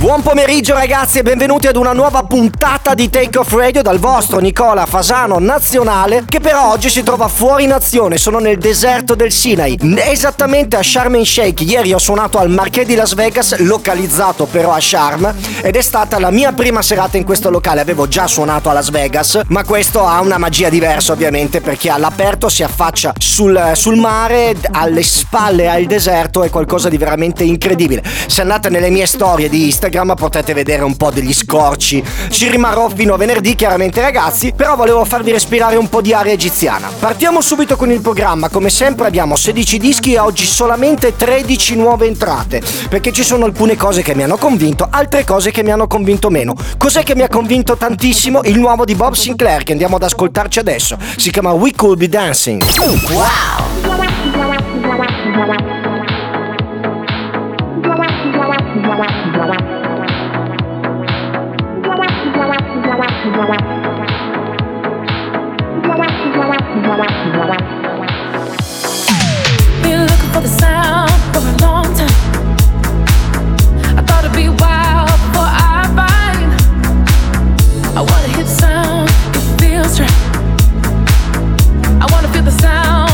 Buon pomeriggio ragazzi e benvenuti ad una nuova puntata di Take Off Radio dal vostro Nicola Fasano nazionale che però oggi si trova fuori nazione, sono nel deserto del Sinai, esattamente a Sharm el Sheikh. Ieri ho suonato al Marché di Las Vegas, localizzato però a Sharm ed è stata la mia prima serata in questo locale. Avevo già suonato a Las Vegas, ma questo ha una magia diversa ovviamente perché all'aperto si affaccia sul, sul mare, alle spalle al deserto, è qualcosa di veramente incredibile. Se andate nelle mie storie di Instagram Instagram potete vedere un po' degli scorci. Ci rimarrò fino a venerdì chiaramente ragazzi, però volevo farvi respirare un po' di aria egiziana. Partiamo subito con il programma, come sempre abbiamo 16 dischi e oggi solamente 13 nuove entrate, perché ci sono alcune cose che mi hanno convinto, altre cose che mi hanno convinto meno. Cos'è che mi ha convinto tantissimo? Il nuovo di Bob Sinclair che andiamo ad ascoltarci adesso. Si chiama We Could Be Dancing. Wow! I wanna hit sound, it feels right. I wanna feel the sound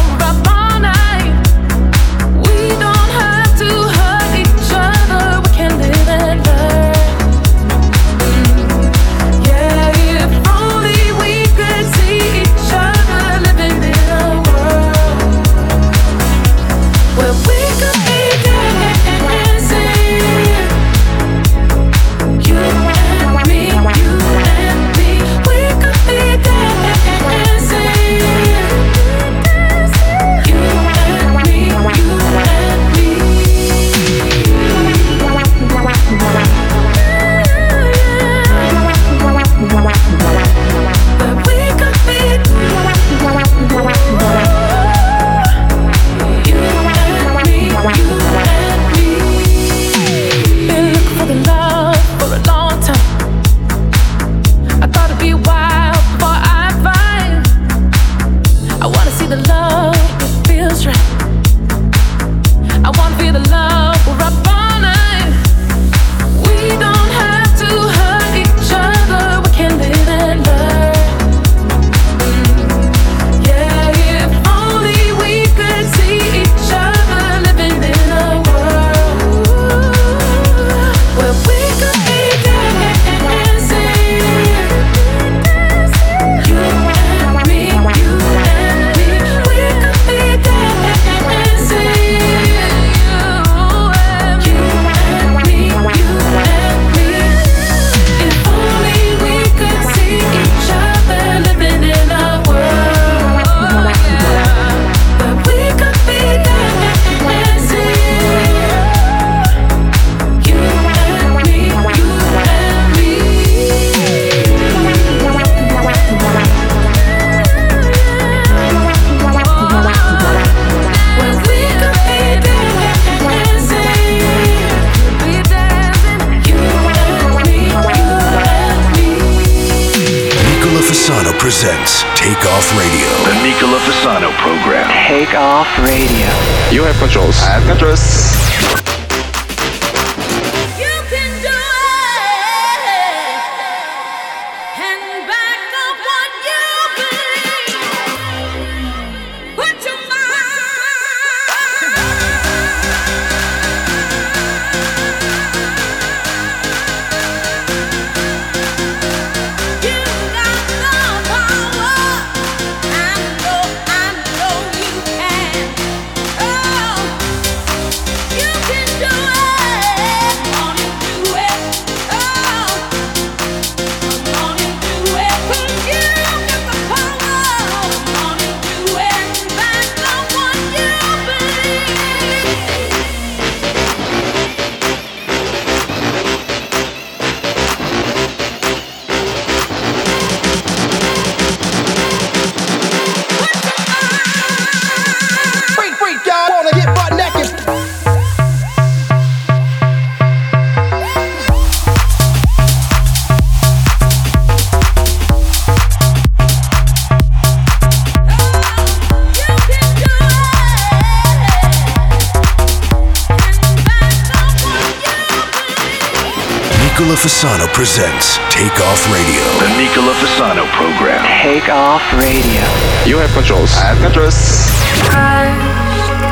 Fasano presents Take Off Radio. The Nicola Fasano program. Take off radio. You have controls. I have controls.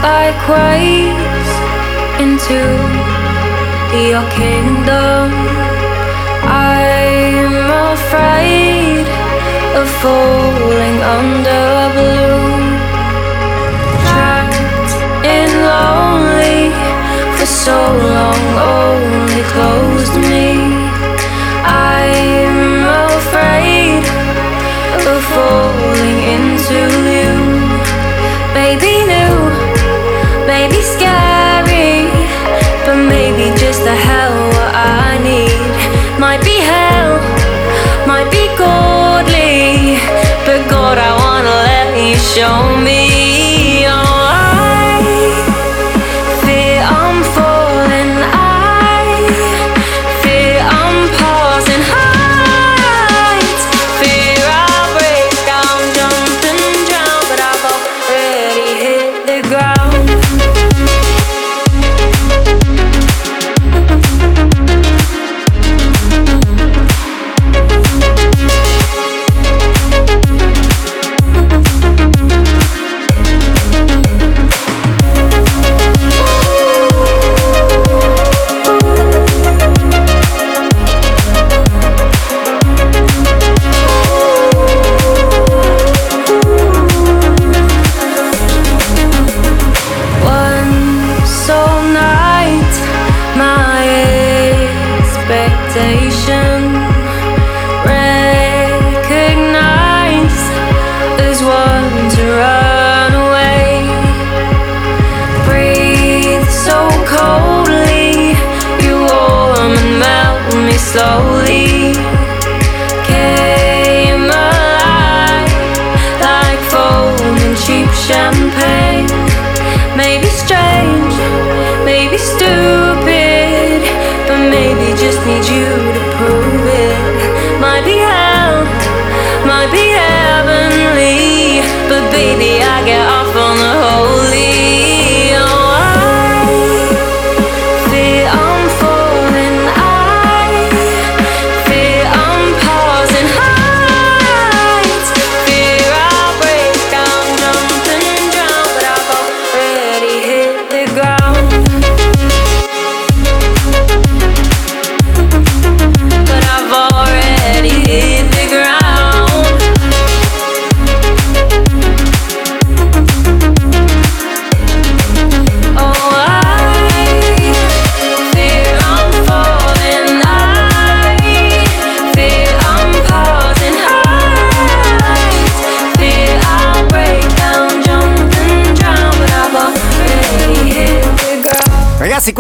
like waves into your kingdom. I'm afraid of falling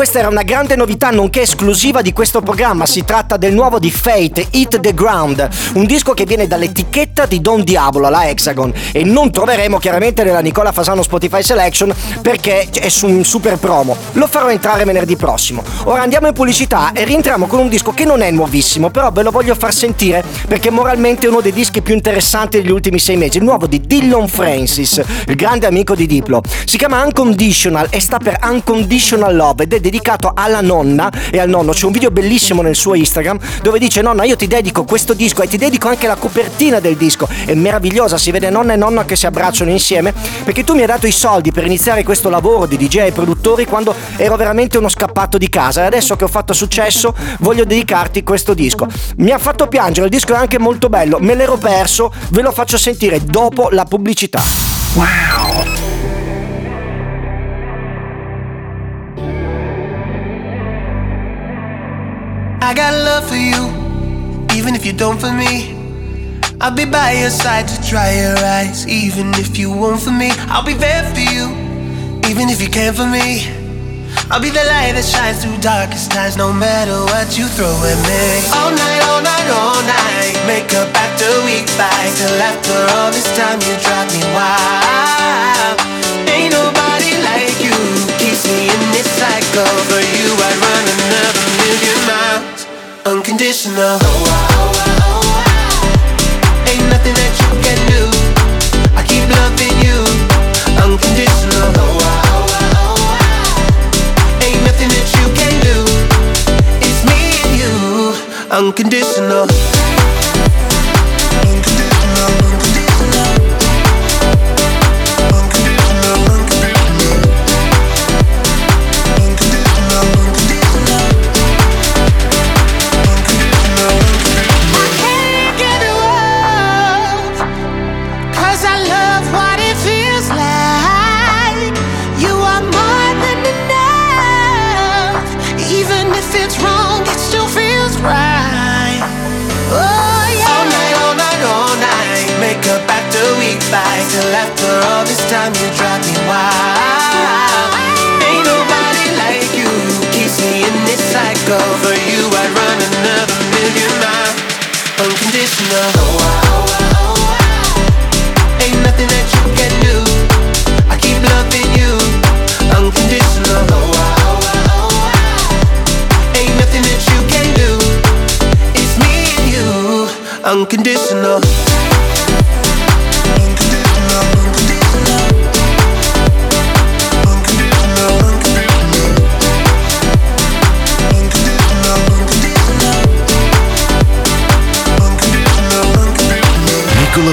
questa era una grande novità, nonché esclusiva di questo programma. Si tratta del nuovo di Fate, Hit the Ground, un disco che viene dall'etichetta di Don Diabolo, la Hexagon, e non troveremo chiaramente nella Nicola Fasano Spotify Selection perché è su un super promo. Lo farò entrare venerdì prossimo. Ora andiamo in pubblicità e rientriamo con un disco che non è nuovissimo, però ve lo voglio far sentire perché moralmente è uno dei dischi più interessanti degli ultimi sei mesi. Il nuovo di Dillon Francis, il grande amico di Diplo. Si chiama Unconditional e sta per Unconditional Love ed è dedicato alla nonna e al nonno. C'è un video bellissimo nel suo Instagram dove dice nonna io ti dedico questo disco e ti dedico anche la copertina del disco. È meravigliosa, si vede nonna e nonna che si abbracciano insieme perché tu mi hai dato i soldi per iniziare questo lavoro di DJ e produttori quando ero veramente uno scappato di casa e adesso che ho fatto successo voglio dedicarti questo disco. Mi ha fatto piangere, il disco è anche molto bello, me l'ero perso, ve lo faccio sentire dopo la pubblicità. I got love for you, even if you don't for me. I'll be by your side to dry your eyes, even if you won't for me. I'll be there for you, even if you can't for me. I'll be the light that shines through darkest times, no matter what you throw at me. All night, all night, all night. Make up after we fight. Till after all this time, you drive me wild. Ain't nobody like you. Keeps me in this cycle. For you, Unconditional. Ain't nothing that you can do. I keep loving you. Unconditional. Ain't nothing that you can do. It's me and you. unconditional. Time, you drive me wild. Ain't nobody like you. Keeps me in this cycle. For you, I'd run another million miles. Unconditional. Oh, oh, wow, oh. Ain't nothing that you can do. I keep loving you. Unconditional. Oh, oh, oh. oh. Ain't nothing that you can do. It's me and you, unconditional.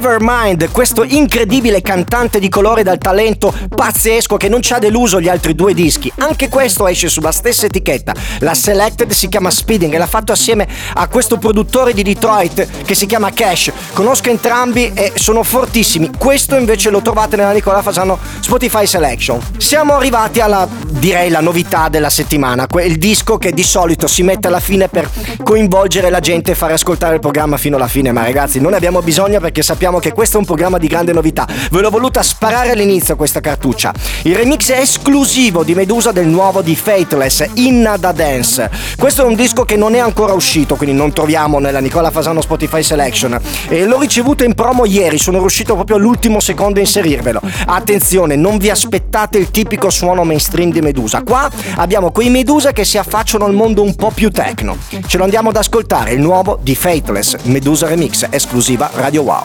Nevermind, questo incredibile cantante di colore dal talento pazzesco che non ci ha deluso gli altri due dischi. Anche questo esce sulla stessa etichetta. La Selected si chiama Speeding e l'ha fatto assieme a questo produttore di Detroit che si chiama Cash. Conosco entrambi e sono fortissimi. Questo invece lo trovate nella Nicola Fasano Spotify Selection. Siamo arrivati alla, direi, la novità della settimana, il disco che di solito si mette alla fine per coinvolgere la gente e fare ascoltare il programma fino alla fine. Ma ragazzi, non ne abbiamo bisogno perché sappiamo che questo è un programma di grande novità. Ve l'ho voluta sparare all'inizio questa cartuccia. Il remix esclusivo di Medusa del nuovo di Faithless, Inna da Dance. Questo è un disco che non è ancora uscito, quindi non troviamo nella Nicola Fasano Spotify Selection. E l'ho ricevuto in promo ieri, sono riuscito proprio all'ultimo secondo a inserirvelo. Attenzione, non vi aspettate il tipico suono mainstream di Medusa. Qua abbiamo quei Medusa che si affacciano al mondo un po' più techno. Ce lo andiamo ad ascoltare, il nuovo di Faithless, Medusa Remix, esclusiva Radio Wow.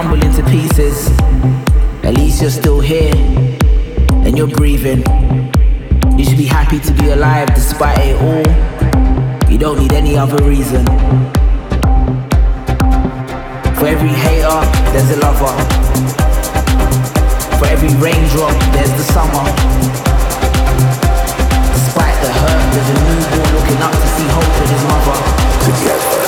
Crumble into pieces. At least you're still here and you're breathing. You should be happy to be alive despite it all. You don't need any other reason. For every hater, there's a lover. For every raindrop, there's the summer. Despite the hurt, there's a newborn looking up to see hope in his mother. Together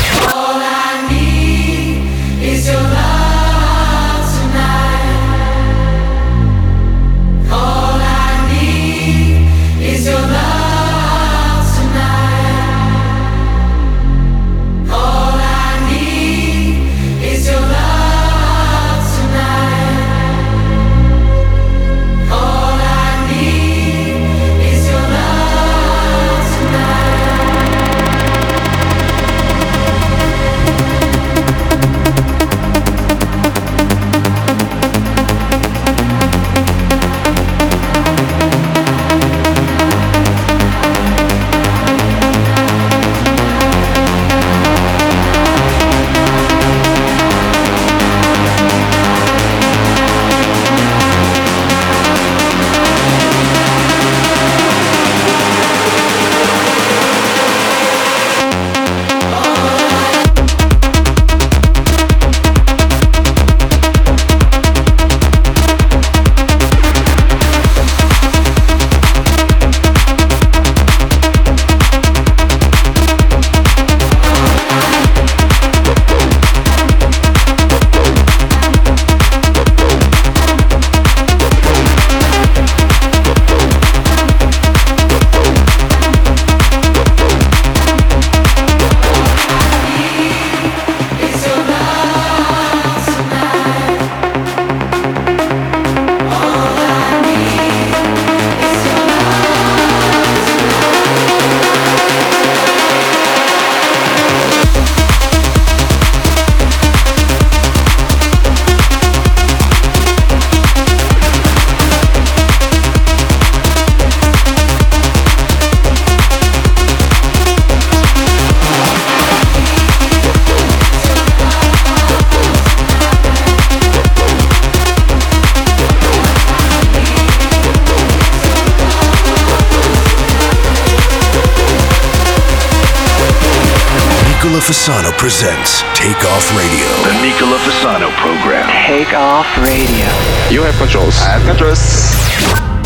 Off Radio. You have controls. I have controls.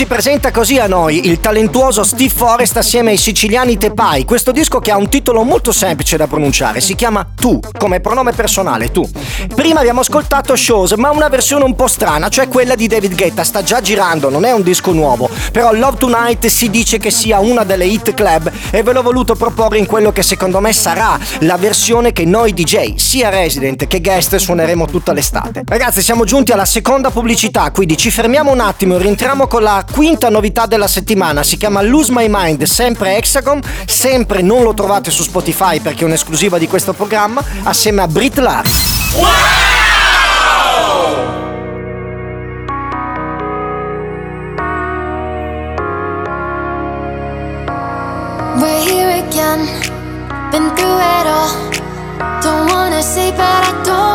Si presenta così a noi il talentuoso Steve Forrest assieme ai siciliani Tepai. Questo disco che ha un titolo molto semplice da pronunciare, si chiama Tu, come pronome personale tu. Prima abbiamo ascoltato Shows, ma una versione un po' strana, cioè quella di David Guetta, sta già girando, non è un disco nuovo, però Love Tonight si dice che sia una delle hit club e ve l'ho voluto proporre in quello che secondo me sarà la versione che noi DJ, sia resident che guest, suoneremo tutta l'estate. Ragazzi, siamo giunti alla seconda pubblicità, quindi ci fermiamo un attimo e rientriamo con la quinta novità della settimana. Si chiama Lose My Mind, sempre Hexagon, sempre non lo trovate su Spotify perché è un'esclusiva di questo programma, assieme a Brit Lark. We're here again, been through it all. Don't wanna say, but I don't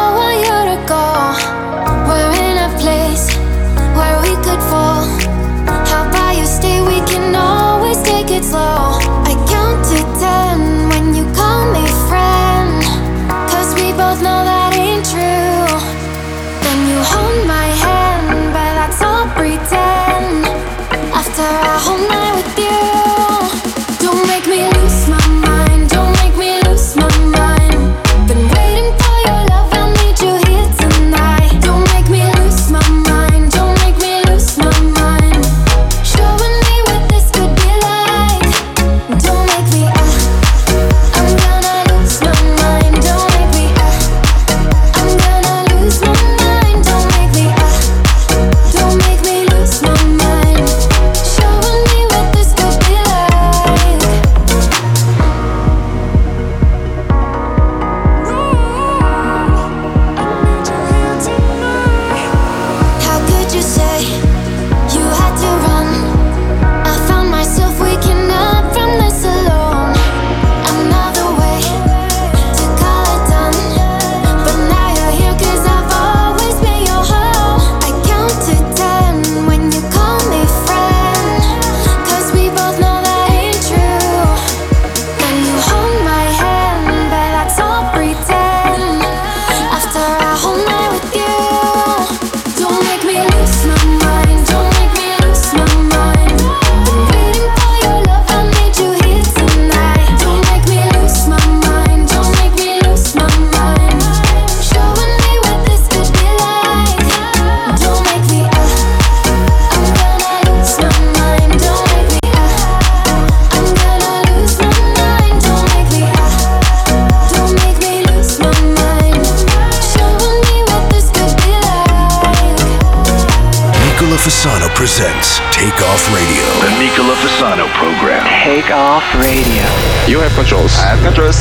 controls. I have controls.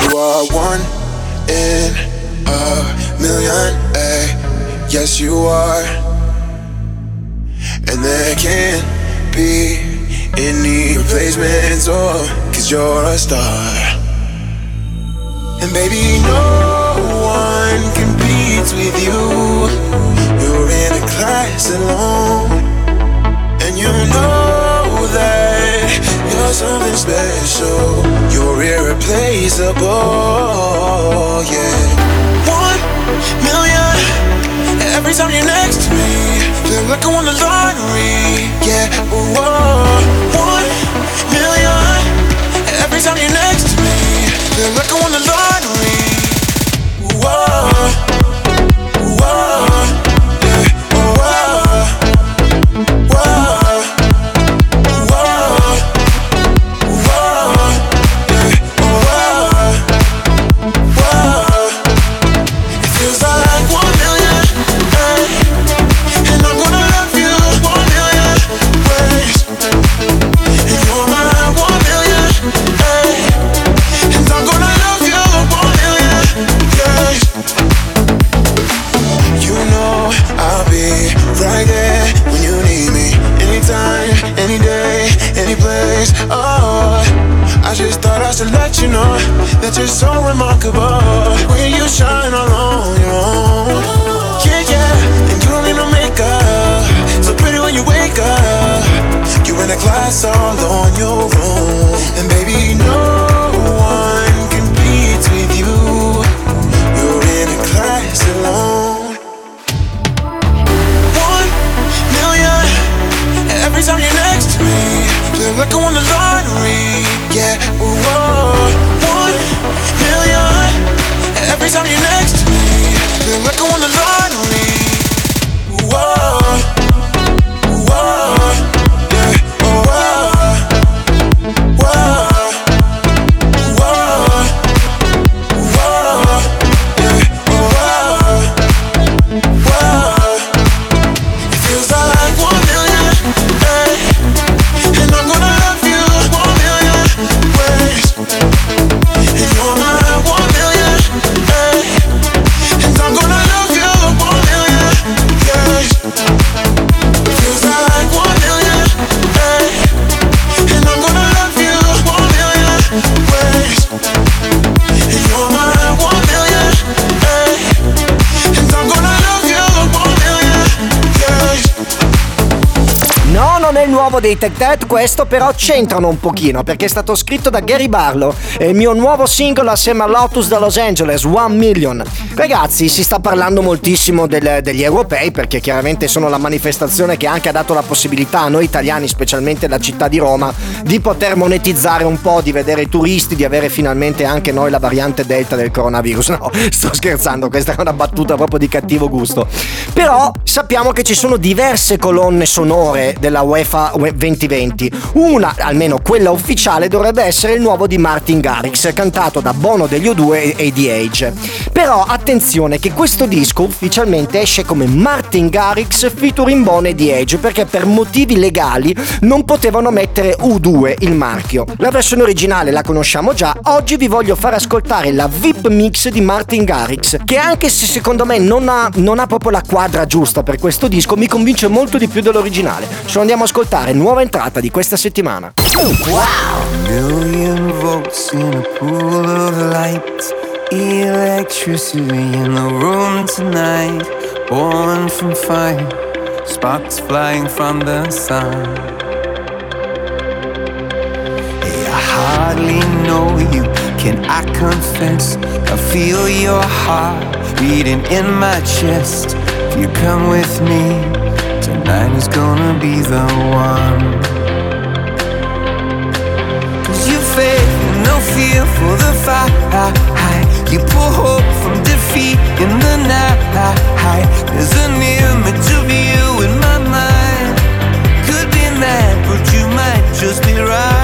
You are one in a million, eh? Yes, you are. And there can't be any replacements, oh, cause you're a star. And baby, no irreplaceable, yeah. One million every time you're next to me. Feel like I won the lottery, yeah. Whoa, one million every time you're next to me. Feel like I won the lottery. Dei Tech Ted, questo però c'entrano un pochino perché è stato scritto da Gary Barlow, è il mio nuovo singolo assieme a Lotus da Los Angeles, One Million. Ragazzi, si sta parlando moltissimo del- degli europei perché chiaramente sono la manifestazione che anche ha dato la possibilità a noi italiani, specialmente la città di Roma, di poter monetizzare un po', di vedere i turisti, di avere finalmente anche noi la variante delta del coronavirus. No, sto scherzando, questa è una battuta proprio di cattivo gusto. Però sappiamo che ci sono diverse colonne sonore della UEFA 2020. Una, almeno quella ufficiale, dovrebbe essere il nuovo di Martin Garrix, cantato da Bono degli U2 e The Age. Però attenzione che questo disco ufficialmente esce come Martin Garrix featuring Bono e The Age perché per motivi legali non potevano mettere U2 il marchio. La versione originale la conosciamo già, oggi vi voglio far ascoltare la VIP mix di Martin Garrix, che anche se secondo me non ha, non ha proprio la quadra giusta per questo disco, mi convince molto di più dell'originale. Ce lo andiamo a ascoltare, nuova entrata di questa settimana. Million volts in a pool of light. Electricity in the room tonight. Born from fire. Sparks flying from the sun. Hey, I hardly know you. Can I confess? I feel your heart beating in my chest. If you come with me, tonight is gonna be the one. Cause you faith and no fear for the fight. You pull hope from defeat in the night. There's an image of you in my mind. Could be mad, but you might just be right.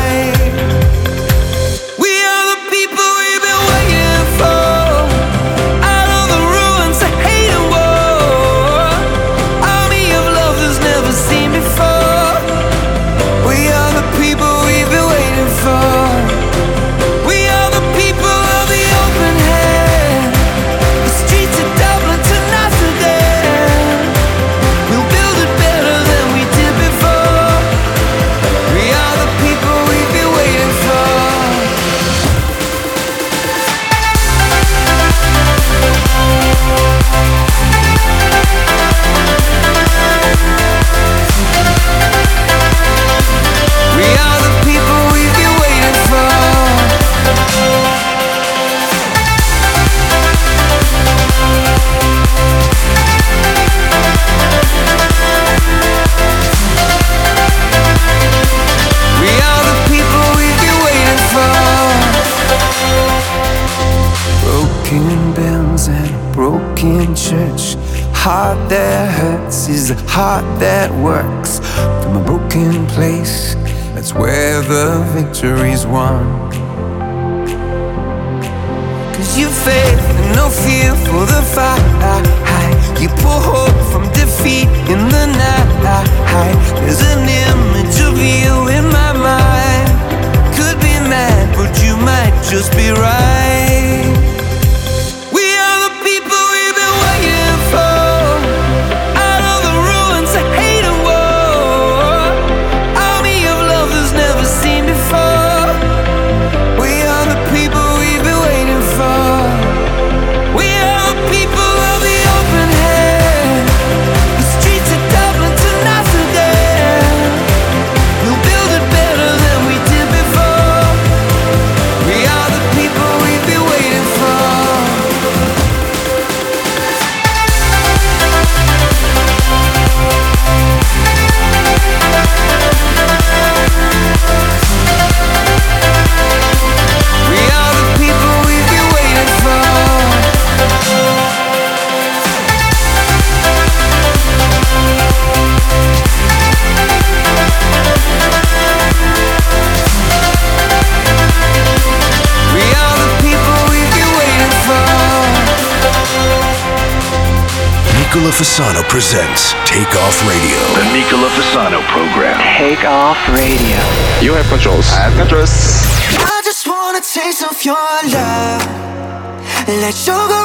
presents Take Off Radio. The Nicola Fasano program. Take Off Radio. You have controls. I have controls. I just wanna taste of your love. Let you go.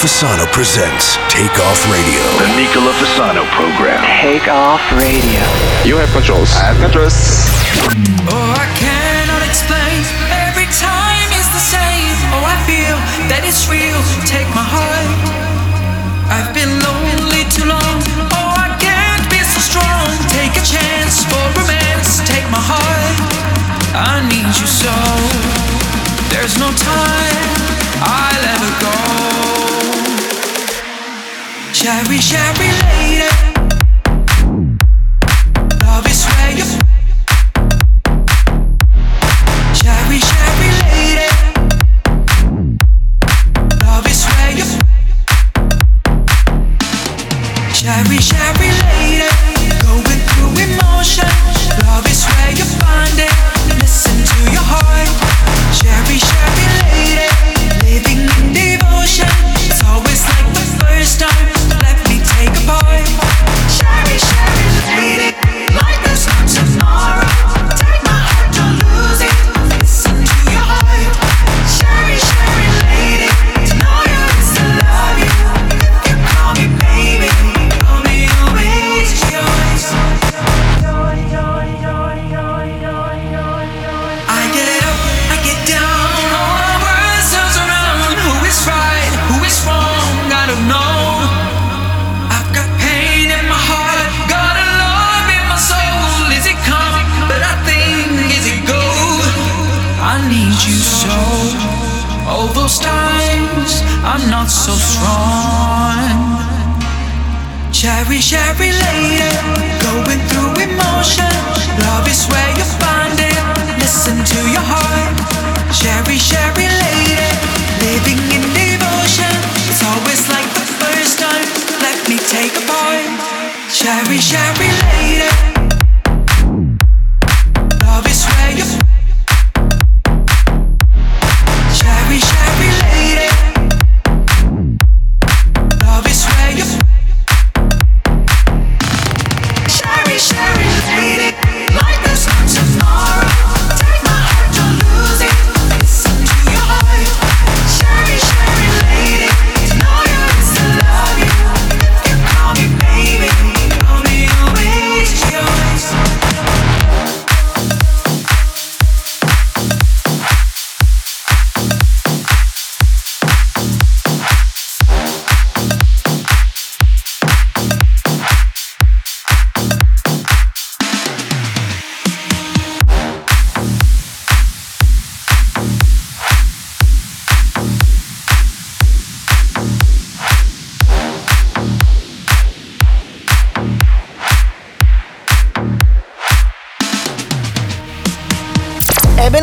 Fasano presents Take Off Radio. The Nicola Fasano program. Take Off Radio. You have controls. I have controls. Oh, I cannot explain. Every time is the same. Oh, I feel that it's real. Take my heart. I've been lonely too long. Oh, I can't be so strong. Take a chance for romance. Take my heart. I need you so. There's no time. I'll go. Shall we, shall we later?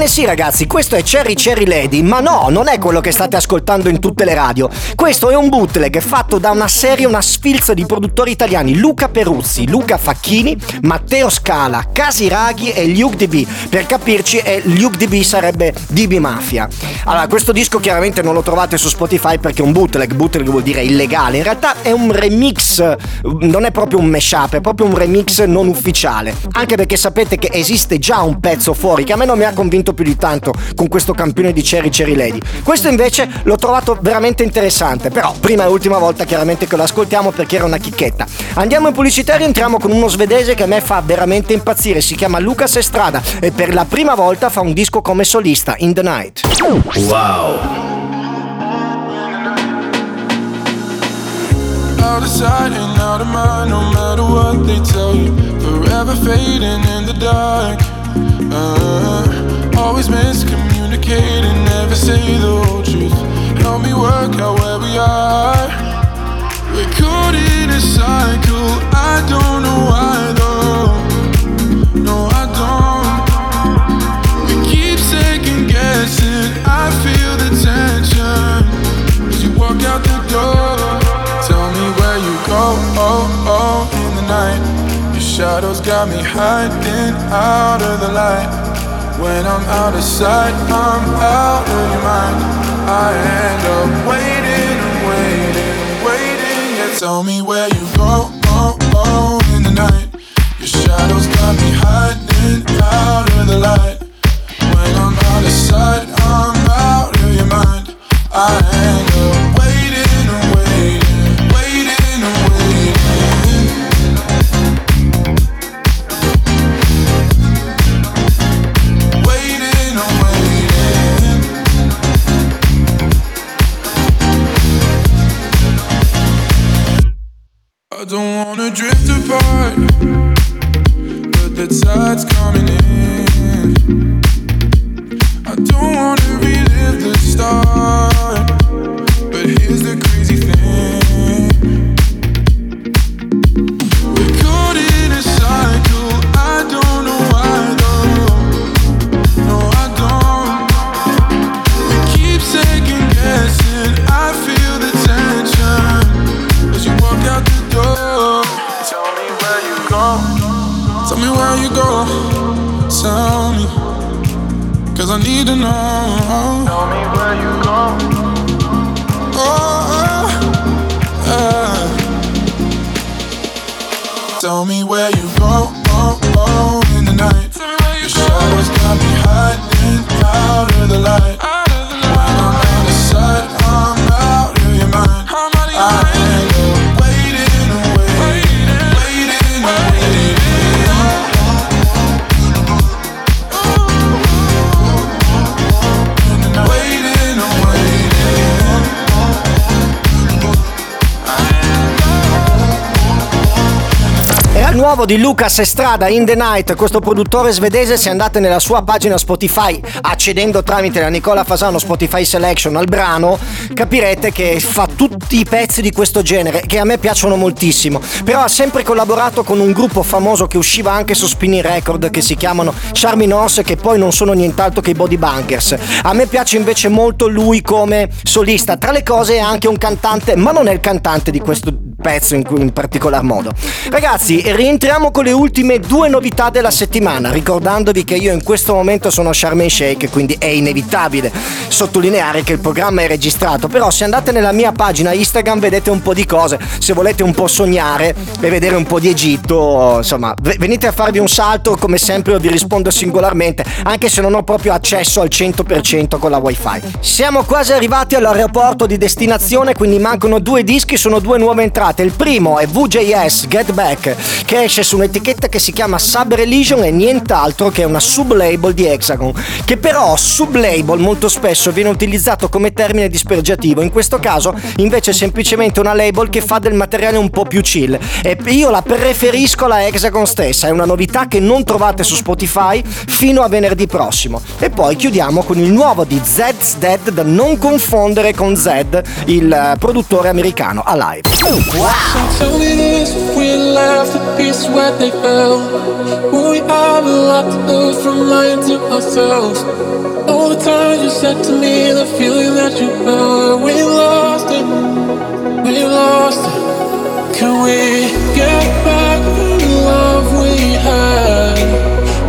Ebbene sì ragazzi, questo è Cherry Cherry Lady, ma no, non è quello che state ascoltando in tutte le radio. Questo è un bootleg fatto da una serie, una sfilza di produttori italiani, Luca Peruzzi, Luca Facchini, Matteo Scala, Casi Raghi e Luke DB. Per capirci, è Luke DB sarebbe DB Mafia. Allora, questo disco chiaramente non lo trovate su Spotify perché è un bootleg, bootleg vuol dire illegale. In realtà è un remix, non è proprio un mashup, è proprio un remix non ufficiale. Anche perché sapete che esiste già un pezzo fuori che a me non mi ha convinto più di tanto con questo campione di Cherry Cherry Lady. Questo invece l'ho trovato veramente interessante, però prima e ultima volta chiaramente che lo ascoltiamo perché era una chicchetta. Andiamo in pubblicità e rientriamo con uno svedese che a me fa veramente impazzire, si chiama Lucas Estrada e per la prima volta fa un disco come solista, In the Night. Wow. Out of sight and out of mind, no matter what they tell you. Forever fading in the dark. Uh, always miscommunicating, never say the whole truth. Help me work out where we are. We're caught in a cycle, I don't know why though. No, I don't. We keep second guessing, I feel the tension. As you walk out the door, tell me where you go, oh, oh, in the night. Your shadows got me hiding out of the light. When I'm out of sight, I'm out of your mind. I end up waiting and waiting, waiting. Yeah, tell me where you go, oh, oh, in the night. Your shadows got me hiding Tell me. Cause I need to know. Tell me where you go. Oh, oh, oh. Tell me where you go, oh, oh, in the night. Your shadows got me hiding out of the light. Nuovo di Lucas Estrada In The Night, questo produttore svedese se andate nella sua pagina Spotify accedendo tramite la Nicola Fasano Spotify Selection al brano. Capirete che fa tutti i pezzi di questo genere che a me piacciono moltissimo. Però ha sempre collaborato con un gruppo famoso che usciva anche su Spinning Record che si chiamano Charmin Horse che poi non sono nient'altro che i Body Bunkers a me piace invece molto lui come solista. Tra le cose è anche un cantante ma non è il cantante di questo pezzo in, in particolar modo. Ragazzi, rientriamo con le ultime due novità della settimana, ricordandovi che io in questo momento sono Charmaine Shake, quindi è inevitabile sottolineare che il programma è registrato, però se andate nella mia pagina Instagram vedete un po' di cose, se volete un po' sognare e vedere un po' di Egitto, insomma, venite a farvi un salto, come sempre io vi rispondo singolarmente, anche se non ho proprio accesso al 100% con la wifi. Siamo quasi arrivati all'aeroporto di destinazione, quindi mancano due dischi, sono due nuove entrate. Il primo è VJS Get Back, che esce su un'etichetta che si chiama Sub Religion e nient'altro che una sublabel di Hexagon, che però sublabel molto spesso viene utilizzato come termine dispregiativo, in questo caso invece è semplicemente una label che fa del materiale un po' più chill e io la preferisco la Hexagon stessa, è una novità che non trovate su Spotify fino a venerdì prossimo. E poi chiudiamo con il nuovo di Zed's Dead da non confondere con Zed, il produttore americano Alive. So tell me this, we left the piece where they fell, will we have a lot to lose from lying to ourselves? All the times you said to me, the feeling that you felt, we lost it, we lost it. Can we get back the love we had?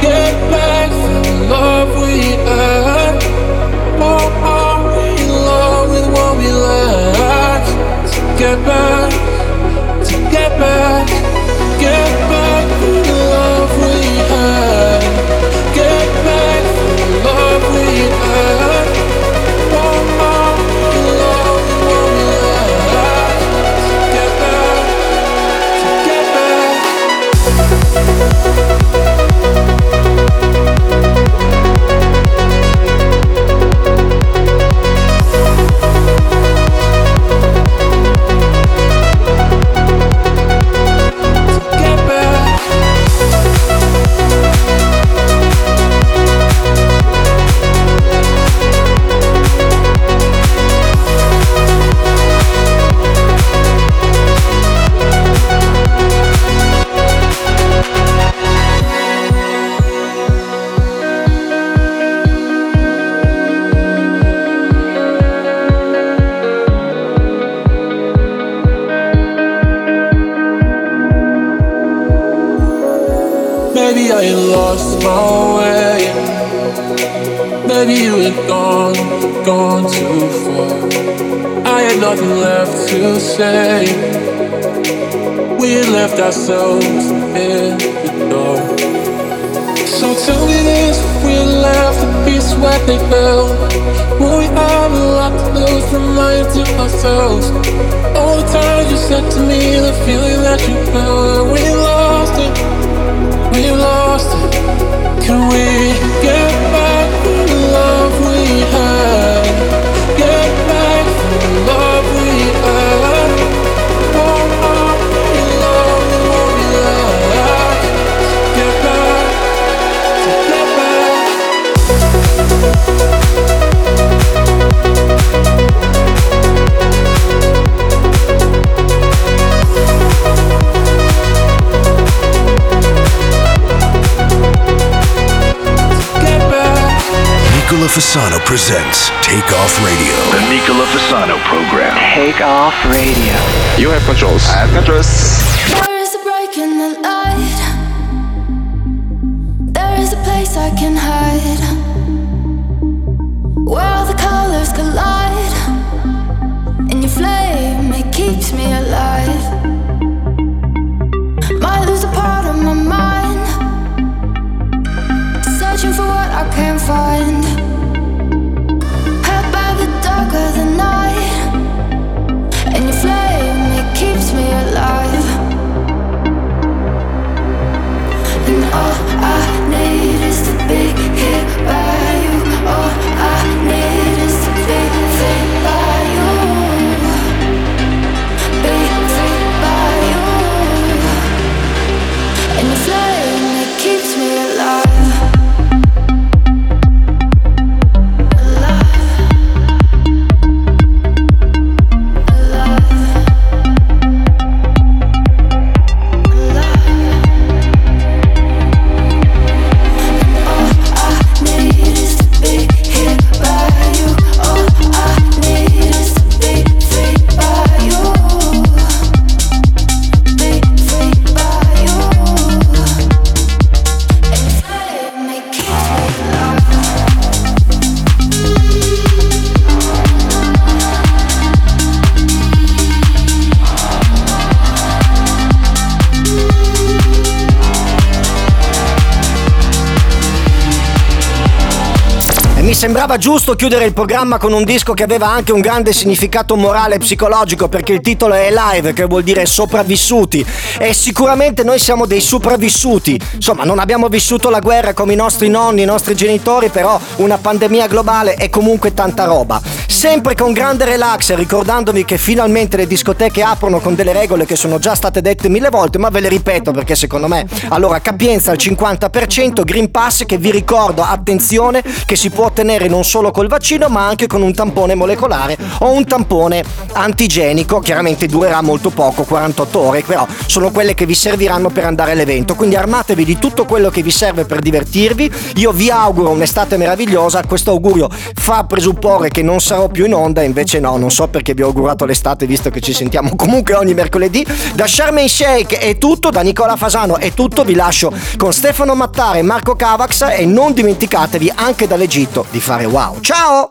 Get back the love we had? Or are we in love with what we lack? Get back, back, Fasano presents Take Off Radio. The Nicola Fasano program. Take off radio. You have controls. I have controls. There is a break in the light. There is a place I can hide. Where all the colors collide. And your flame, it keeps me alive. Might lose a part of my mind. Searching for what I can't find. All sembrava giusto chiudere il programma con un disco che aveva anche un grande significato morale e psicologico perché il titolo è Live, che vuol dire sopravvissuti. E sicuramente noi siamo dei sopravvissuti. Insomma, non abbiamo vissuto la guerra come i nostri nonni, i nostri genitori, però una pandemia globale è comunque tanta roba. Sempre con grande relax, ricordandovi che finalmente le discoteche aprono con delle regole che sono già state dette mille volte, ma ve le ripeto perché secondo me. Allora, capienza al 50%, Green Pass che vi ricordo, attenzione, che si può ottenere non solo col vaccino ma anche con un tampone molecolare o un tampone antigenico. Chiaramente durerà molto poco, 48 ore, però sono quelle che vi serviranno per andare all'evento. Quindi armatevi di tutto quello che vi serve per divertirvi. Io vi auguro un'estate meravigliosa. Questo augurio fa presupporre che non sarò più in onda, invece no, non so perché vi ho augurato l'estate visto che ci sentiamo comunque ogni mercoledì. Da Charmaine Shake è tutto, da Nicola Fasano è tutto. Vi lascio con Stefano Mattare Marco Cavax e non dimenticatevi anche dall'Egitto di fare wow. Ciao!